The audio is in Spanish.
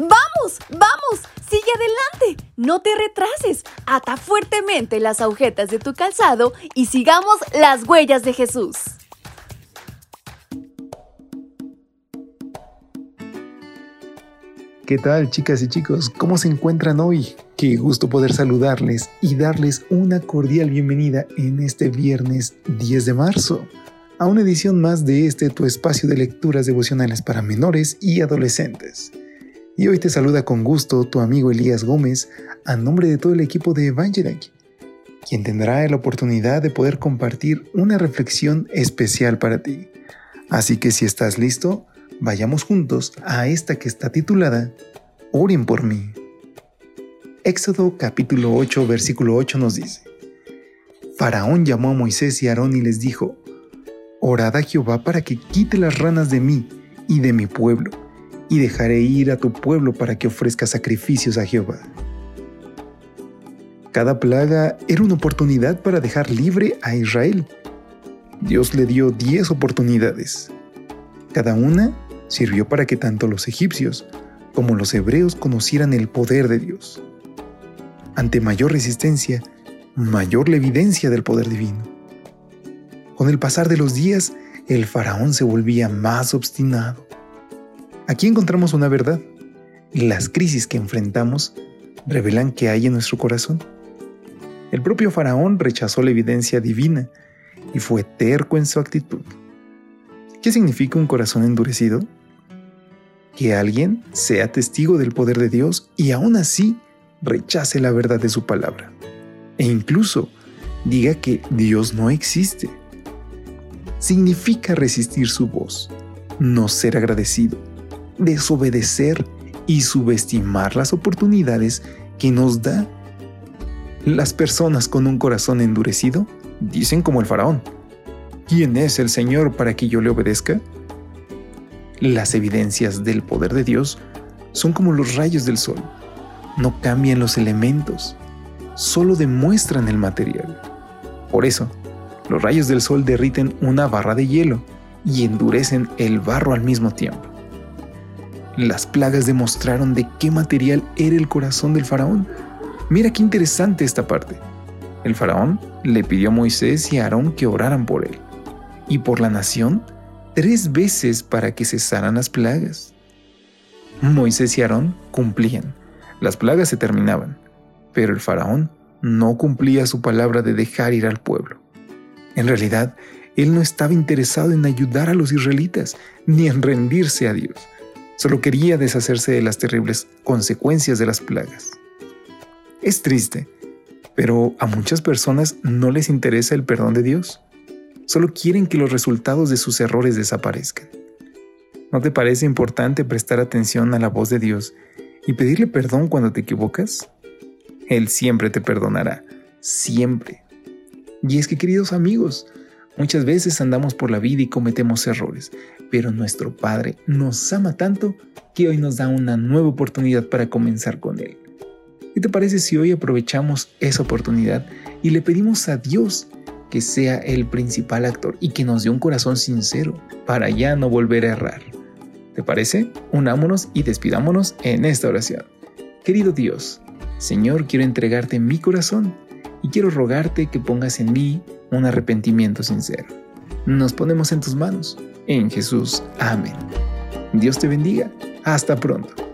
¡Vamos! ¡Vamos! ¡Sigue adelante! No te retrases. Ata fuertemente las agujetas de tu calzado y sigamos las huellas de Jesús. ¿Qué tal chicas y chicos? ¿Cómo se encuentran hoy? Qué gusto poder saludarles y darles una cordial bienvenida en este viernes 10 de marzo a una edición más de este tu espacio de lecturas devocionales para menores y adolescentes. Y hoy te saluda con gusto tu amigo Elías Gómez a nombre de todo el equipo de Evangelic, quien tendrá la oportunidad de poder compartir una reflexión especial para ti. Así que si estás listo, vayamos juntos a esta que está titulada Oren por mí. Éxodo capítulo 8 versículo 8 nos dice, Faraón llamó a Moisés y Aarón y les dijo, Orad a Jehová para que quite las ranas de mí y de mi pueblo, y dejaré ir a tu pueblo para que ofrezca sacrificios a Jehová. Cada plaga era una oportunidad para dejar libre a Israel. Dios le dio diez oportunidades. Cada una sirvió para que tanto los egipcios como los hebreos conocieran el poder de Dios. Ante mayor resistencia, mayor la evidencia del poder divino. Con el pasar de los días, el faraón se volvía más obstinado. Aquí encontramos una verdad. Las crisis que enfrentamos revelan que hay en nuestro corazón. El propio faraón rechazó la evidencia divina y fue terco en su actitud. ¿Qué significa un corazón endurecido? que alguien sea testigo del poder de Dios y aún así rechace la verdad de su palabra. E incluso diga que Dios no existe. Significa resistir su voz, no ser agradecido, desobedecer y subestimar las oportunidades que nos da. Las personas con un corazón endurecido dicen como el faraón, ¿quién es el Señor para que yo le obedezca? Las evidencias del poder de Dios son como los rayos del sol. No cambian los elementos, solo demuestran el material. Por eso, los rayos del sol derriten una barra de hielo y endurecen el barro al mismo tiempo. Las plagas demostraron de qué material era el corazón del faraón. Mira qué interesante esta parte. El faraón le pidió a Moisés y a Aarón que oraran por él y por la nación tres veces para que cesaran las plagas. Moisés y Aarón cumplían. Las plagas se terminaban, pero el faraón no cumplía su palabra de dejar ir al pueblo. En realidad, él no estaba interesado en ayudar a los israelitas ni en rendirse a Dios. Solo quería deshacerse de las terribles consecuencias de las plagas. Es triste, pero a muchas personas no les interesa el perdón de Dios solo quieren que los resultados de sus errores desaparezcan. ¿No te parece importante prestar atención a la voz de Dios y pedirle perdón cuando te equivocas? Él siempre te perdonará, siempre. Y es que, queridos amigos, muchas veces andamos por la vida y cometemos errores, pero nuestro Padre nos ama tanto que hoy nos da una nueva oportunidad para comenzar con Él. ¿Qué te parece si hoy aprovechamos esa oportunidad y le pedimos a Dios que sea el principal actor y que nos dé un corazón sincero para ya no volver a errar. ¿Te parece? Unámonos y despidámonos en esta oración. Querido Dios, Señor, quiero entregarte mi corazón y quiero rogarte que pongas en mí un arrepentimiento sincero. Nos ponemos en tus manos. En Jesús. Amén. Dios te bendiga. Hasta pronto.